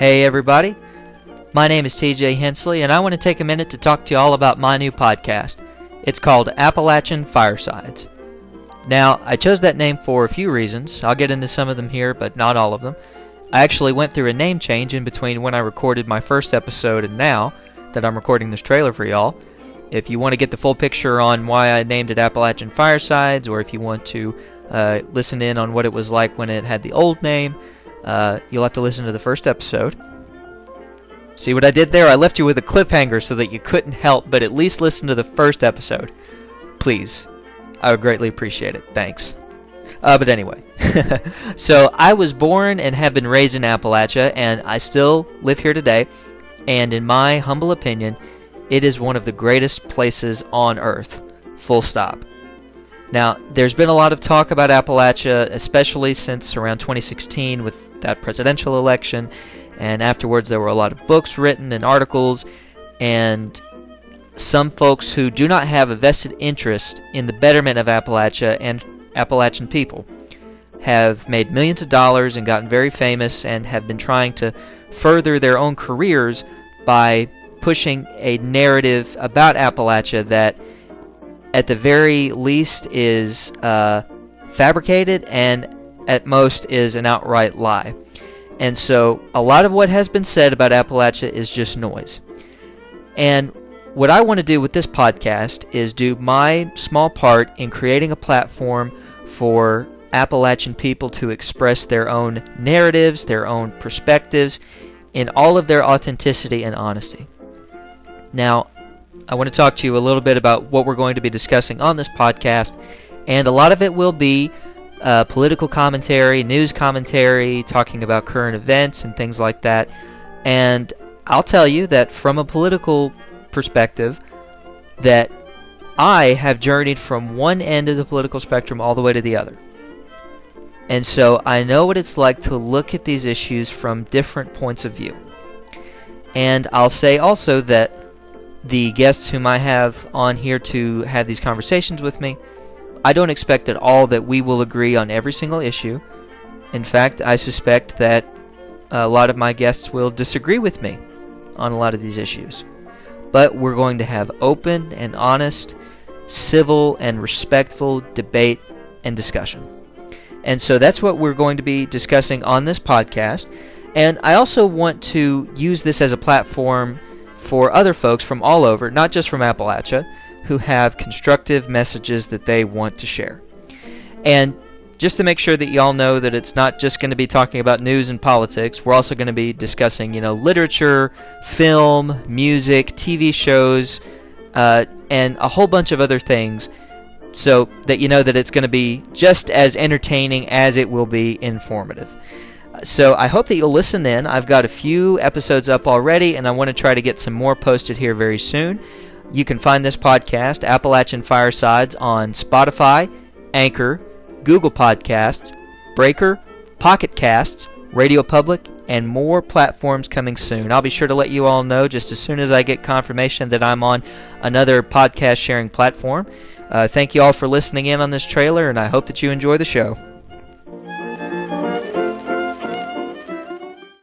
Hey, everybody. My name is TJ Hensley, and I want to take a minute to talk to you all about my new podcast. It's called Appalachian Firesides. Now, I chose that name for a few reasons. I'll get into some of them here, but not all of them. I actually went through a name change in between when I recorded my first episode and now that I'm recording this trailer for y'all. If you want to get the full picture on why I named it Appalachian Firesides, or if you want to uh, listen in on what it was like when it had the old name, uh, you'll have to listen to the first episode. See what I did there? I left you with a cliffhanger so that you couldn't help but at least listen to the first episode. Please. I would greatly appreciate it. Thanks. Uh, but anyway, so I was born and have been raised in Appalachia, and I still live here today. And in my humble opinion, it is one of the greatest places on earth. Full stop. Now, there's been a lot of talk about Appalachia, especially since around 2016 with that presidential election, and afterwards there were a lot of books written and articles, and some folks who do not have a vested interest in the betterment of Appalachia and Appalachian people have made millions of dollars and gotten very famous and have been trying to further their own careers by pushing a narrative about Appalachia that at the very least is uh, fabricated and at most is an outright lie. And so a lot of what has been said about Appalachia is just noise. And what I want to do with this podcast is do my small part in creating a platform for Appalachian people to express their own narratives, their own perspectives, in all of their authenticity and honesty. Now, I want to talk to you a little bit about what we're going to be discussing on this podcast, and a lot of it will be uh, political commentary, news commentary, talking about current events and things like that. And I'll tell you that from a political perspective, that I have journeyed from one end of the political spectrum all the way to the other. And so I know what it's like to look at these issues from different points of view. And I'll say also that the guests whom I have on here to have these conversations with me, I don't expect at all that we will agree on every single issue. In fact, I suspect that a lot of my guests will disagree with me on a lot of these issues. But we're going to have open and honest, civil and respectful debate and discussion. And so that's what we're going to be discussing on this podcast. And I also want to use this as a platform for other folks from all over, not just from Appalachia, who have constructive messages that they want to share. And just to make sure that y'all know that it's not just going to be talking about news and politics, we're also going to be discussing, you know, literature, film, music, TV shows, uh, and a whole bunch of other things so that you know that it's going to be just as entertaining as it will be informative. So I hope that you'll listen in. I've got a few episodes up already, and I want to try to get some more posted here very soon. You can find this podcast, Appalachian Firesides, on Spotify, Anchor, Google Podcasts, Breaker, Pocket Casts, Radio Public, and more platforms coming soon. I'll be sure to let you all know just as soon as I get confirmation that I'm on another podcast sharing platform. Uh, thank you all for listening in on this trailer, and I hope that you enjoy the show.